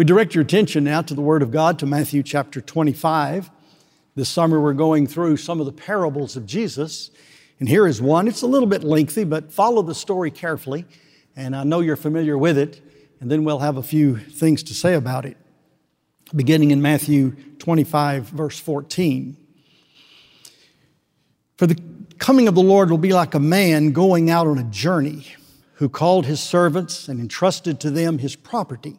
We direct your attention now to the Word of God, to Matthew chapter 25. This summer we're going through some of the parables of Jesus. And here is one. It's a little bit lengthy, but follow the story carefully. And I know you're familiar with it. And then we'll have a few things to say about it. Beginning in Matthew 25, verse 14. For the coming of the Lord will be like a man going out on a journey who called his servants and entrusted to them his property.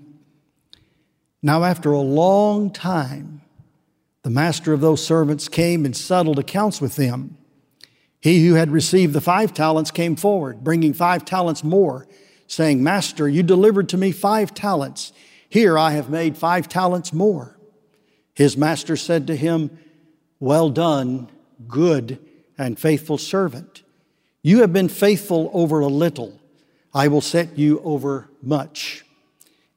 Now, after a long time, the master of those servants came and settled accounts with them. He who had received the five talents came forward, bringing five talents more, saying, Master, you delivered to me five talents. Here I have made five talents more. His master said to him, Well done, good and faithful servant. You have been faithful over a little. I will set you over much.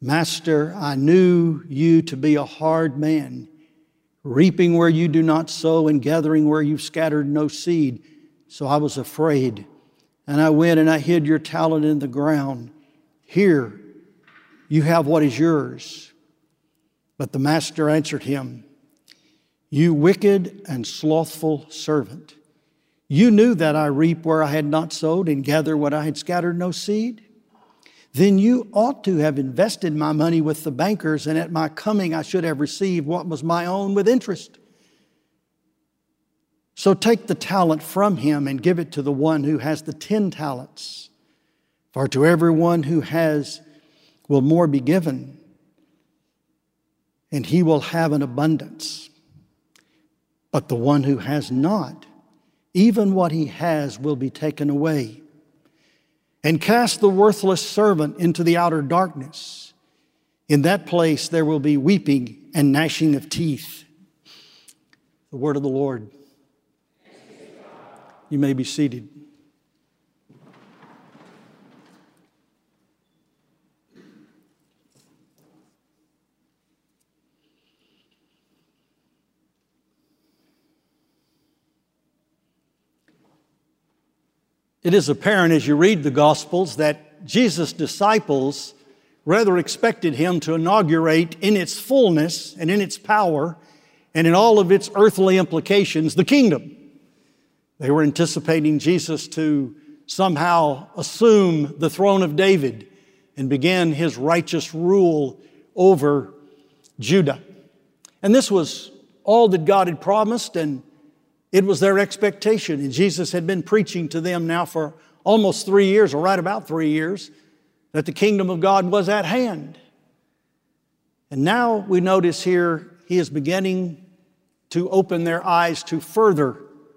Master, I knew you to be a hard man, reaping where you do not sow and gathering where you've scattered no seed. So I was afraid, and I went and I hid your talent in the ground. Here, you have what is yours. But the master answered him, You wicked and slothful servant. You knew that I reap where I had not sowed and gather what I had scattered no seed. Then you ought to have invested my money with the bankers, and at my coming I should have received what was my own with interest. So take the talent from him and give it to the one who has the ten talents. For to everyone who has will more be given, and he will have an abundance. But the one who has not, even what he has will be taken away. And cast the worthless servant into the outer darkness. In that place there will be weeping and gnashing of teeth. The word of the Lord. You may be seated. It is apparent as you read the Gospels that Jesus' disciples rather expected him to inaugurate in its fullness and in its power and in all of its earthly implications the kingdom. They were anticipating Jesus to somehow assume the throne of David and begin his righteous rule over Judah. And this was all that God had promised, and it was their expectation, and Jesus had been preaching to them now for almost three years, or right about three years, that the kingdom of God was at hand. And now we notice here he is beginning to open their eyes to further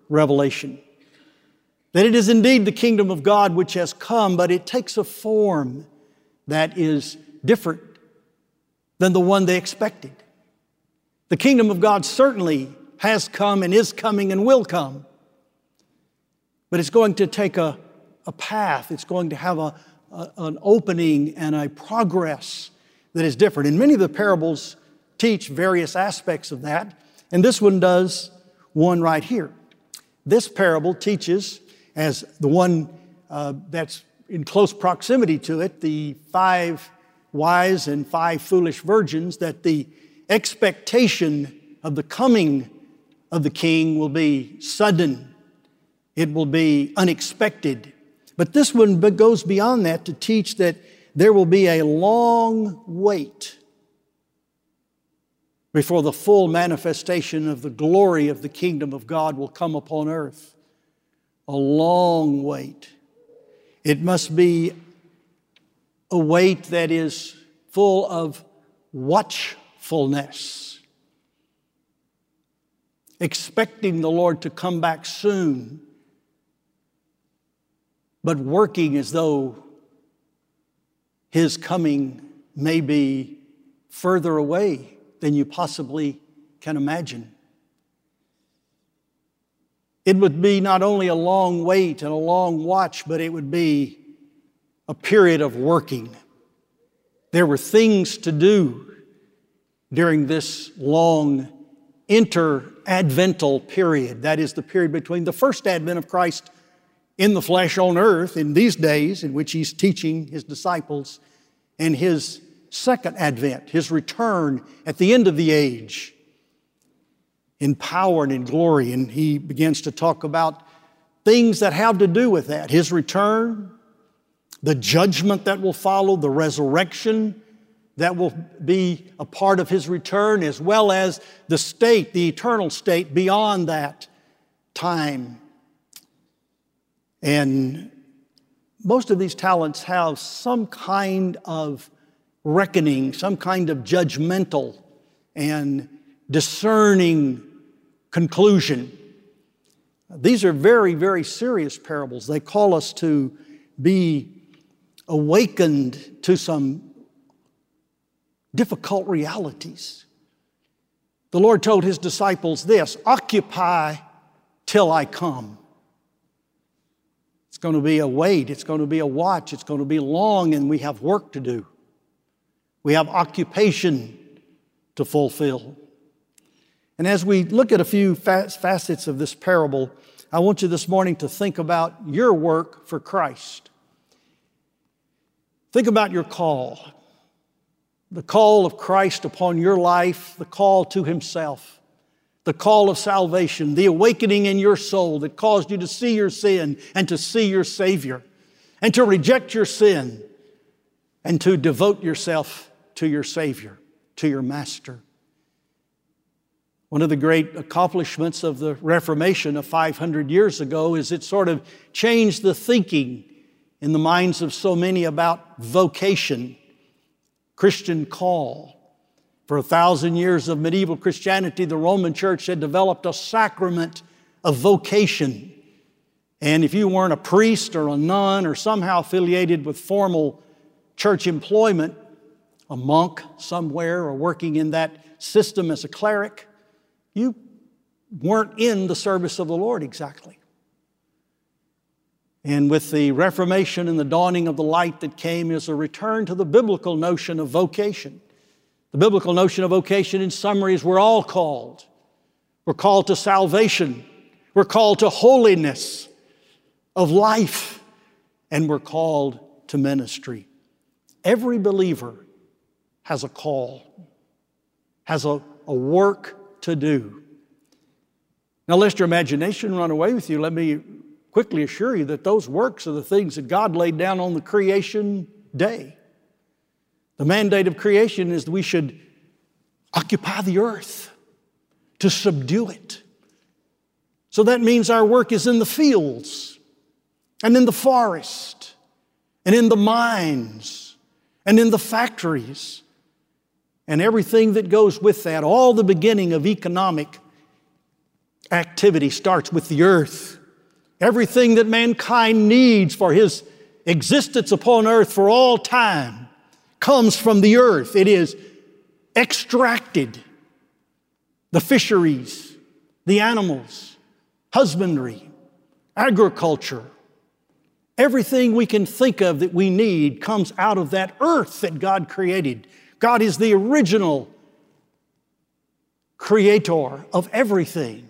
revelation. That it is indeed the kingdom of God which has come, but it takes a form that is different than the one they expected. The kingdom of God certainly has come and is coming and will come. But it's going to take a, a path, it's going to have a, a, an opening and a progress that is different. And many of the parables teach various aspects of that, and this one does one right here. This parable teaches, as the one uh, that's in close proximity to it, the five wise and five foolish virgins, that the expectation of the coming of the king will be sudden, it will be unexpected. But this one goes beyond that to teach that there will be a long wait before the full manifestation of the glory of the kingdom of God will come upon earth. A long wait. It must be a wait that is full of watchfulness, expecting the Lord to come back soon, but working as though His coming may be further away than you possibly can imagine. It would be not only a long wait and a long watch, but it would be a period of working. There were things to do during this long inter-advental period. That is the period between the first advent of Christ in the flesh on earth in these days in which he's teaching his disciples and his second advent, his return at the end of the age in power and in glory. And he begins to talk about things that have to do with that his return, the judgment that will follow, the resurrection that will be a part of his return, as well as the state, the eternal state beyond that time. And most of these talents have some kind of reckoning, some kind of judgmental and discerning conclusion. These are very, very serious parables. They call us to be awakened to some difficult realities. The Lord told his disciples this occupy till I come. It's going to be a wait, it's going to be a watch, it's going to be long, and we have work to do. We have occupation to fulfill. And as we look at a few facets of this parable, I want you this morning to think about your work for Christ. Think about your call, the call of Christ upon your life, the call to Himself, the call of salvation, the awakening in your soul that caused you to see your sin and to see your Savior, and to reject your sin and to devote yourself to your Savior, to your Master. One of the great accomplishments of the Reformation of 500 years ago is it sort of changed the thinking in the minds of so many about vocation, Christian call. For a thousand years of medieval Christianity, the Roman Church had developed a sacrament of vocation. And if you weren't a priest or a nun or somehow affiliated with formal church employment, a monk somewhere or working in that system as a cleric, you weren't in the service of the Lord exactly. And with the Reformation and the dawning of the light that came is a return to the biblical notion of vocation. The biblical notion of vocation, in summary, is we're all called. We're called to salvation, we're called to holiness of life, and we're called to ministry. Every believer has a call, has a, a work to do. Now, lest your imagination run away with you, let me quickly assure you that those works are the things that God laid down on the creation day. The mandate of creation is that we should occupy the earth, to subdue it. So that means our work is in the fields, and in the forest, and in the mines, and in the factories, and everything that goes with that. All the beginning of economic activity starts with the earth. Everything that mankind needs for his existence upon earth for all time comes from the earth. It is extracted. The fisheries, the animals, husbandry, agriculture, everything we can think of that we need comes out of that earth that God created. God is the original creator of everything.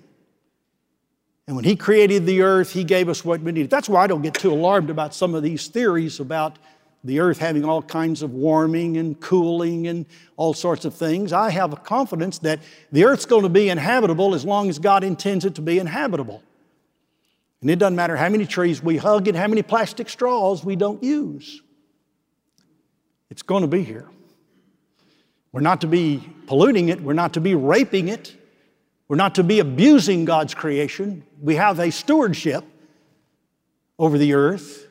And when He created the earth, He gave us what we needed. That's why I don't get too alarmed about some of these theories about the earth having all kinds of warming and cooling and all sorts of things. I have a confidence that the earth's going to be inhabitable as long as God intends it to be inhabitable. And it doesn't matter how many trees we hug and how many plastic straws we don't use, it's going to be here. We're not to be polluting it, we're not to be raping it, we're not to be abusing God's creation. We have a stewardship over the earth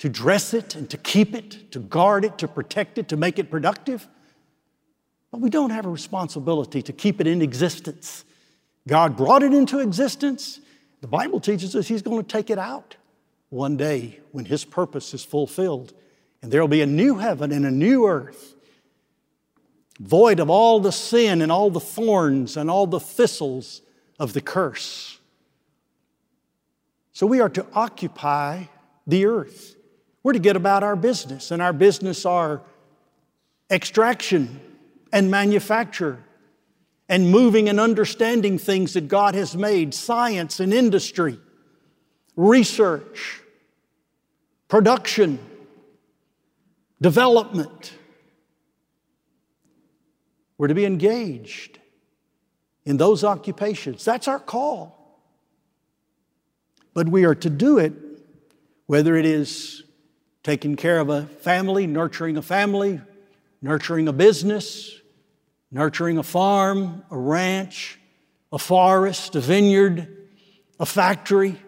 to dress it and to keep it, to guard it, to protect it, to make it productive. But we don't have a responsibility to keep it in existence. God brought it into existence. The Bible teaches us He's going to take it out one day when His purpose is fulfilled. And there will be a new heaven and a new earth, void of all the sin and all the thorns and all the thistles of the curse. So we are to occupy the earth. We're to get about our business, and our business are extraction and manufacture and moving and understanding things that God has made, science and industry, research, production, development. We're to be engaged in those occupations. That's our call. But we are to do it whether it is taking care of a family, nurturing a family, nurturing a business, nurturing a farm, a ranch, a forest, a vineyard, a factory.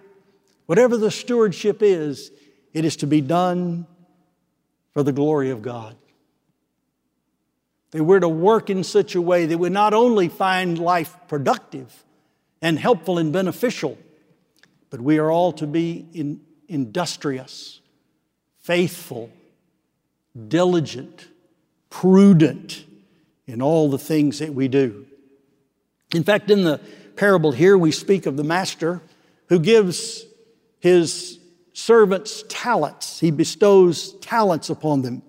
Whatever the stewardship is, it is to be done for the glory of God. That we're to work in such a way that we not only find life productive and helpful and beneficial, but we are all to be in, industrious, faithful, diligent, prudent in all the things that we do. In fact, in the parable here, we speak of the master who gives his servants talents. He bestows talents upon them.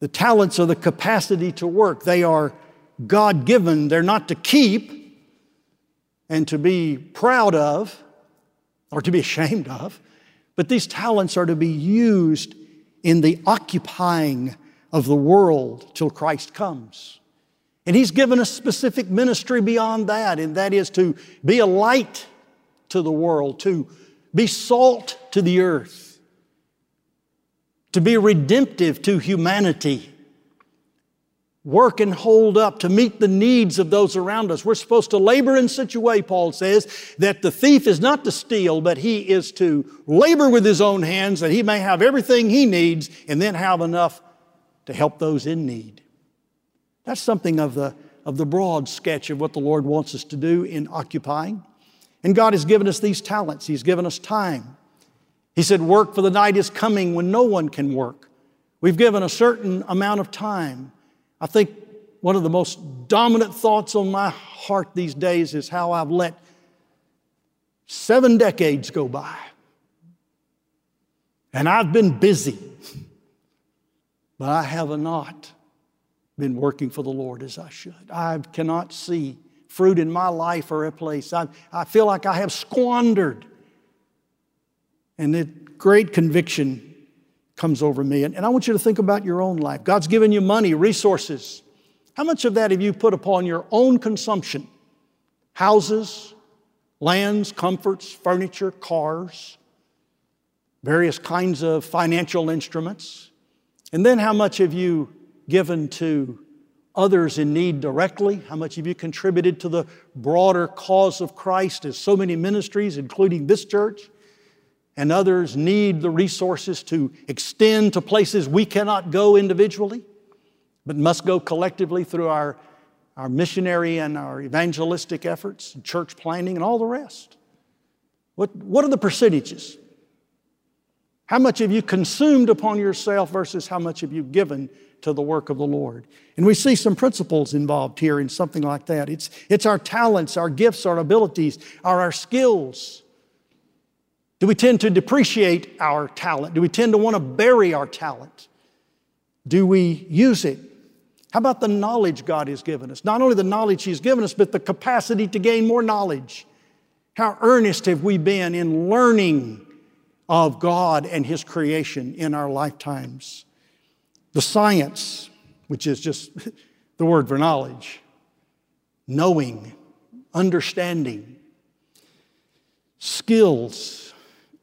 The talents are the capacity to work, they are God given, they're not to keep and to be proud of, or to be ashamed of, but these talents are to be used in the occupying of the world till Christ comes. And He's given a specific ministry beyond that, and that is to be a light to the world, to be salt to the earth, to be redemptive to humanity work and hold up to meet the needs of those around us. We're supposed to labor in such a way, Paul says, that the thief is not to steal, but he is to labor with his own hands that he may have everything he needs and then have enough to help those in need. That's something of the, of the broad sketch of what the Lord wants us to do in occupying. And God has given us these talents, He's given us time. He said, Work for the night is coming when no one can work. We've given a certain amount of time I think one of the most dominant thoughts on my heart these days is how I've let seven decades go by. And I've been busy, but I have not been working for the Lord as I should. I cannot see fruit in my life or a place. I, I feel like I have squandered. And it great conviction comes over me. And, and I want you to think about your own life. God's given you money, resources. How much of that have you put upon your own consumption? Houses, lands, comforts, furniture, cars, various kinds of financial instruments. And then how much have you given to others in need directly? How much have you contributed to the broader cause of Christ as so many ministries, including this church? And others need the resources to extend to places we cannot go individually, but must go collectively through our, our missionary and our evangelistic efforts, and church planning, and all the rest. What, what are the percentages? How much have you consumed upon yourself versus how much have you given to the work of the Lord? And we see some principles involved here in something like that. It's, it's our talents, our gifts, our abilities, our, our skills do we tend to depreciate our talent? Do we tend to want to bury our talent? Do we use it? How about the knowledge God has given us? Not only the knowledge He's given us, but the capacity to gain more knowledge. How earnest have we been in learning of God and His creation in our lifetimes? The science, which is just the word for knowledge, knowing, understanding, skills,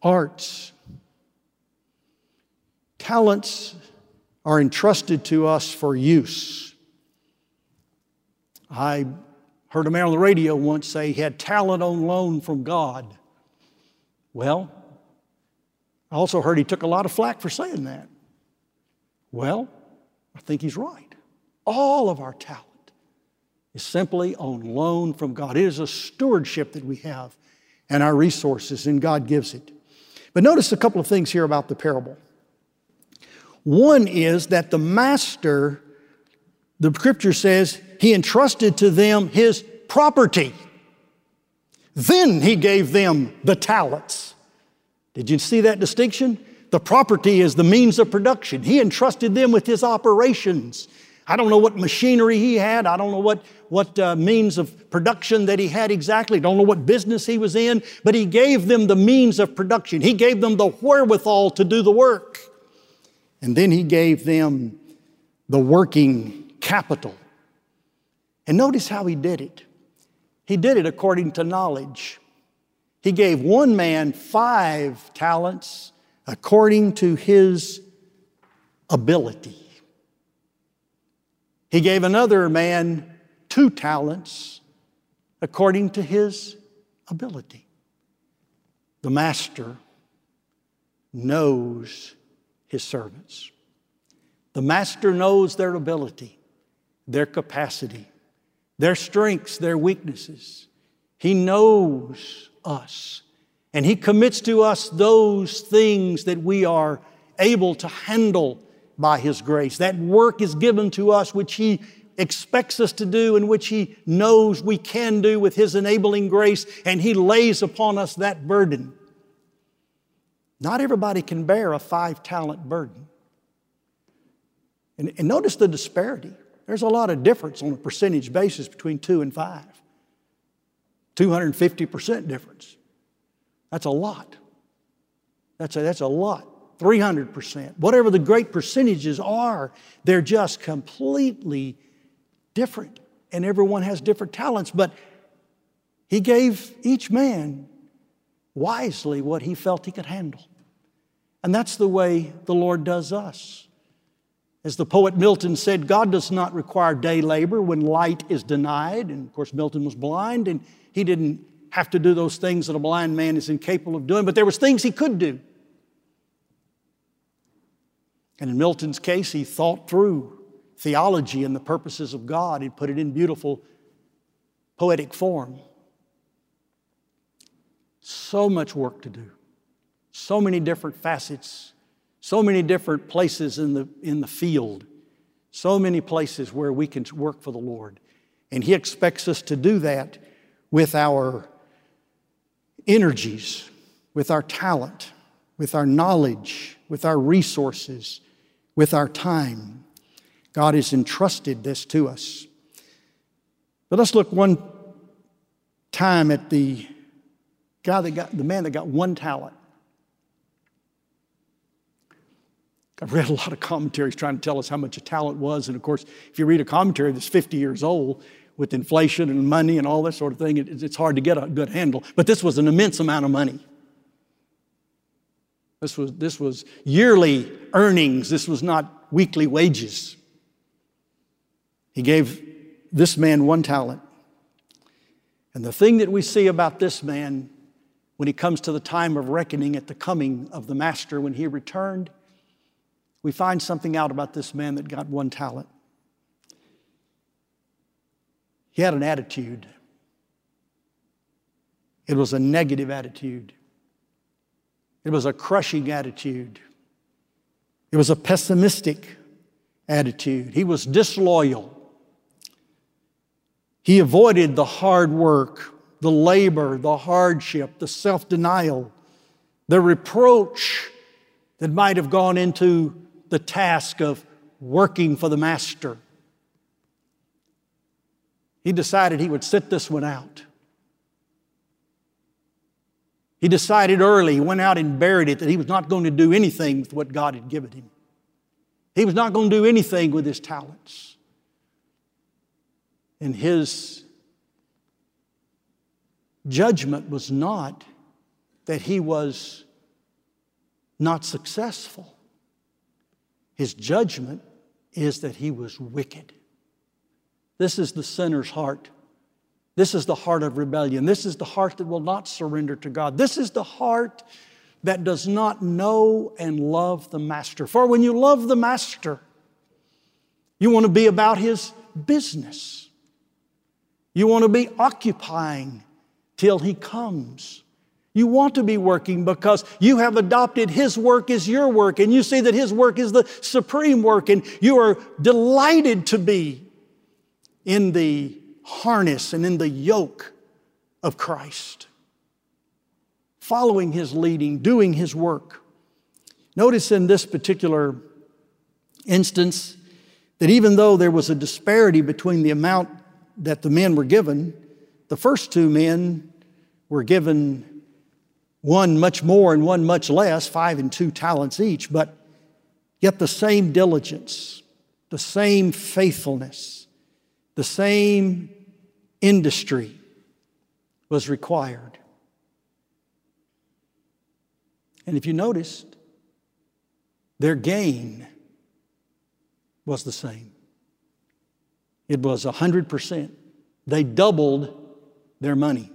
arts. Talents are entrusted to us for use. I heard a man on the radio once say he had talent on loan from God. Well, I also heard he took a lot of flack for saying that. Well, I think he's right. All of our talent is simply on loan from God. It is a stewardship that we have and our resources, and God gives it. But notice a couple of things here about the parable. One is that the master, the scripture says, he entrusted to them his property. Then he gave them the talents. Did you see that distinction? The property is the means of production. He entrusted them with his operations. I don't know what machinery he had. I don't know what, what uh, means of production that he had exactly. Don't know what business he was in, but he gave them the means of production. He gave them the wherewithal to do the work. And then he gave them the working capital. And notice how he did it. He did it according to knowledge. He gave one man five talents according to his ability. He gave another man two talents according to his ability. The master knows his servants. The master knows their ability, their capacity, their strengths, their weaknesses. He knows us. And He commits to us those things that we are able to handle by His grace. That work is given to us which He expects us to do and which He knows we can do with His enabling grace, and He lays upon us that burden. Not everybody can bear a five talent burden. And, and notice the disparity. There's a lot of difference on a percentage basis between two and five. 250% difference. That's a lot. That's a, that's a lot. 300%. Whatever the great percentages are, they're just completely different. And everyone has different talents. But he gave each man wisely what he felt he could handle. And that's the way the Lord does us. As the poet Milton said, God does not require day labor when light is denied. And of course, Milton was blind and he didn't have to do those things that a blind man is incapable of doing, but there was things he could do. And in Milton's case, he thought through theology and the purposes of God. He put it in beautiful poetic form. So much work to do, so many different facets, so many different places in the, in the field, so many places where we can work for the Lord. And He expects us to do that with our energies, with our talent, with our knowledge, with our resources, with our time. God has entrusted this to us. But let's look one time at the guy that got the man that got one talent. I've read a lot of commentaries trying to tell us how much a talent was. And of course, if you read a commentary that's 50 years old, with inflation and money and all that sort of thing, it, it's hard to get a good handle. But this was an immense amount of money. This was, this was yearly earnings, this was not weekly wages. He gave this man one talent. And the thing that we see about this man when he comes to the time of reckoning at the coming of the master when he returned, we find something out about this man that got one talent. He had an attitude. It was a negative attitude. It was a crushing attitude. It was a pessimistic attitude. He was disloyal. He avoided the hard work, the labor, the hardship, the self denial, the reproach that might have gone into the task of working for the master. He decided he would sit this one out. He decided early, he went out and buried it, that he was not going to do anything with what God had given him. He was not going to do anything with his talents. And his judgment was not that he was not successful. His judgment is that he was wicked. This is the sinner's heart. This is the heart of rebellion. This is the heart that will not surrender to God. This is the heart that does not know and love the Master. For when you love the Master, you want to be about His business. You want to be occupying till He comes. You want to be working because you have adopted His work as your work, and you see that His work is the supreme work, and you are delighted to be in the harness and in the yoke of Christ, following His leading, doing His work. Notice in this particular instance that even though there was a disparity between the amount that the men were given, the first two men were given one much more and one much less, five and two talents each, but yet the same diligence, the same faithfulness, the same industry was required. And if you noticed, their gain was the same. It was 100%. They doubled their money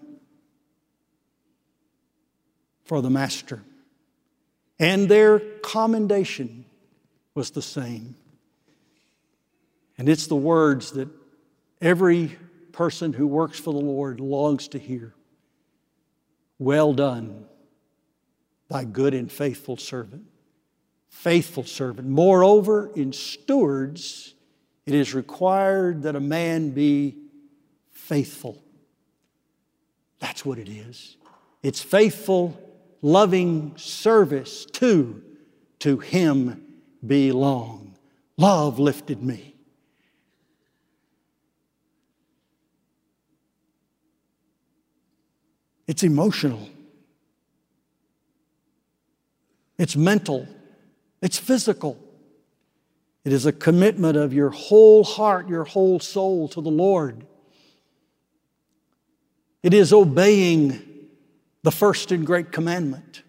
for the master. And their commendation was the same. And it's the words that every person who works for the Lord longs to hear. Well done, thy good and faithful servant. Faithful servant. Moreover, in stewards, it is required that a man be faithful. That's what it is. It's faithful loving service to, to Him belong. Love lifted me. It's emotional. It's mental. It's physical. It is a commitment of your whole heart, your whole soul to the Lord. It is obeying the first and great commandment.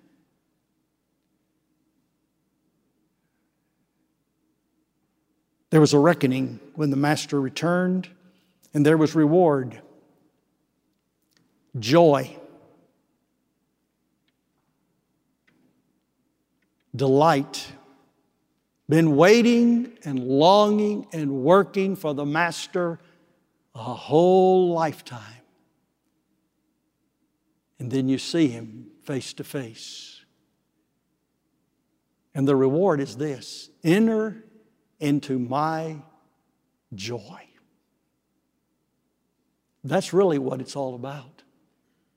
There was a reckoning when the master returned, and there was reward, joy, delight. Been waiting and longing and working for the master a whole lifetime and then you see him face to face. And the reward is this enter into my joy. That's really what it's all about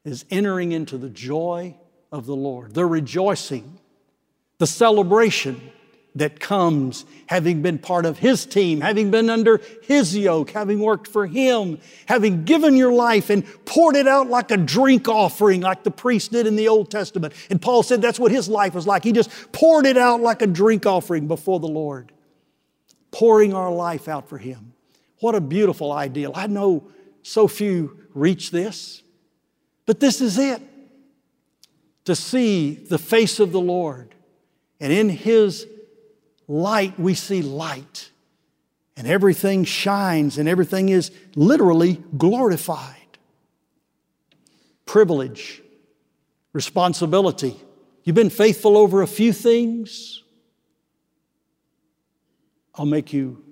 is entering into the joy of the Lord, the rejoicing, the celebration that comes having been part of His team, having been under His yoke, having worked for Him, having given your life and poured it out like a drink offering, like the priest did in the Old Testament. And Paul said that's what his life was like. He just poured it out like a drink offering before the Lord, pouring our life out for Him. What a beautiful ideal. I know so few reach this, but this is it to see the face of the Lord and in His light, we see light. And everything shines and everything is literally glorified. Privilege, responsibility. You've been faithful over a few things, I'll make you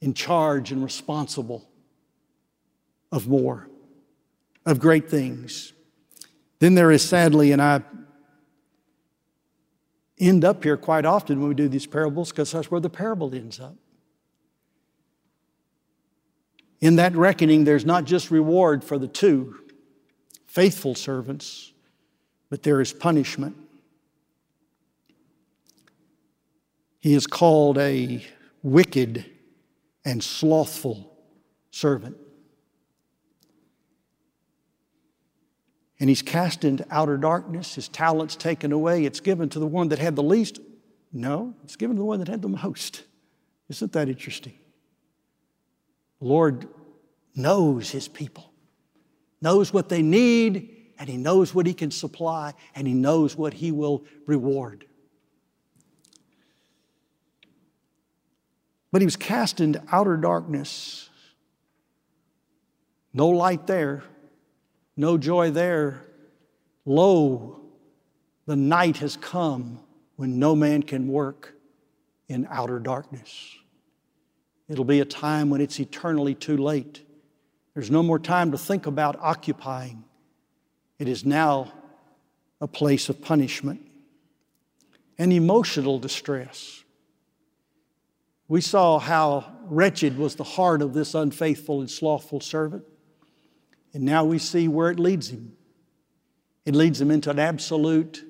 in charge and responsible of more, of great things. Then there is sadly, and I end up here quite often when we do these parables because that's where the parable ends up. In that reckoning, there's not just reward for the two faithful servants, but there is punishment. He is called a wicked and slothful servant. And he's cast into outer darkness. His talents taken away. It's given to the one that had the least. No, it's given to the one that had the most. Isn't that interesting? The Lord knows his people, knows what they need, and he knows what he can supply, and he knows what he will reward. But he was cast into outer darkness. No light there, no joy there. Lo, the night has come when no man can work in outer darkness. It'll be a time when it's eternally too late. There's no more time to think about occupying. It is now a place of punishment and emotional distress. We saw how wretched was the heart of this unfaithful and slothful servant. And now we see where it leads him. It leads him into an absolute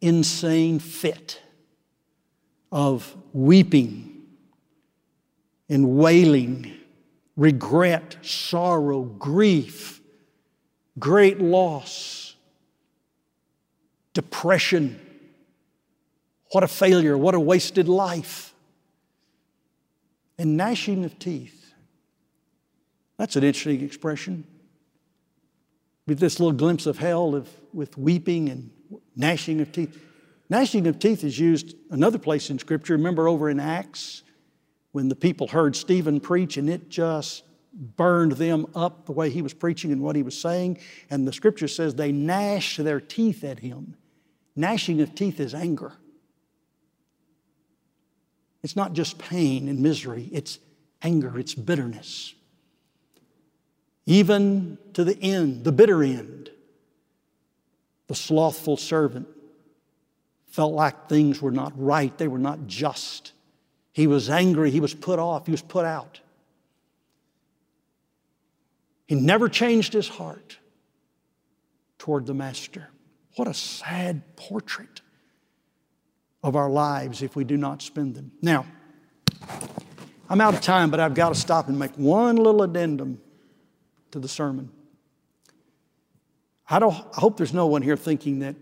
insane fit of weeping and wailing, regret, sorrow, grief, great loss, depression. What a failure, what a wasted life. And gnashing of teeth. That's an interesting expression. With this little glimpse of hell of, with weeping and gnashing of teeth. Gnashing of teeth is used another place in Scripture. Remember over in Acts when the people heard Stephen preach and it just burned them up the way he was preaching and what he was saying. And the Scripture says they gnashed their teeth at him. Gnashing of teeth is anger. It's not just pain and misery, it's anger, it's bitterness. Even to the end, the bitter end, the slothful servant felt like things were not right, they were not just. He was angry, he was put off, he was put out. He never changed his heart toward the Master. What a sad portrait of our lives if we do not spend them. Now, I'm out of time, but I've got to stop and make one little addendum to the sermon. I, don't, I hope there's no one here thinking that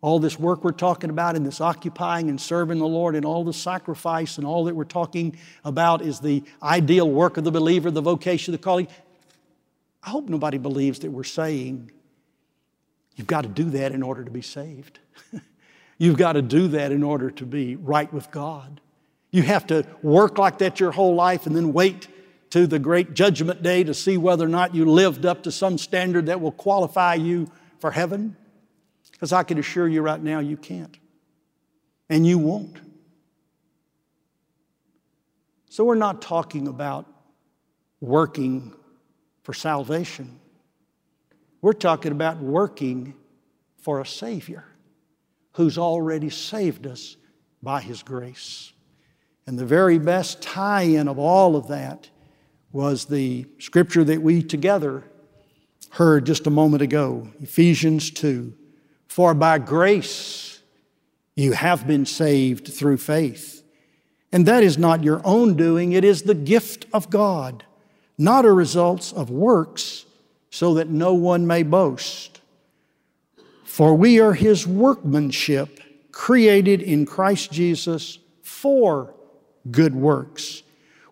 all this work we're talking about and this occupying and serving the Lord and all the sacrifice and all that we're talking about is the ideal work of the believer, the vocation, the calling. I hope nobody believes that we're saying you've got to do that in order to be saved. you've got to do that in order to be right with God. You have to work like that your whole life and then wait to the great judgment day to see whether or not you lived up to some standard that will qualify you for heaven. Because I can assure you right now, you can't. And you won't. So we're not talking about working for salvation. We're talking about working for a Savior who's already saved us by His grace. And the very best tie in of all of that was the scripture that we together heard just a moment ago Ephesians 2 for by grace you have been saved through faith. And that is not your own doing, it is the gift of God, not a result of works, so that no one may boast. For we are his workmanship, created in Christ Jesus for good works,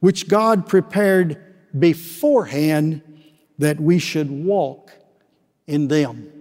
which God prepared beforehand that we should walk in them.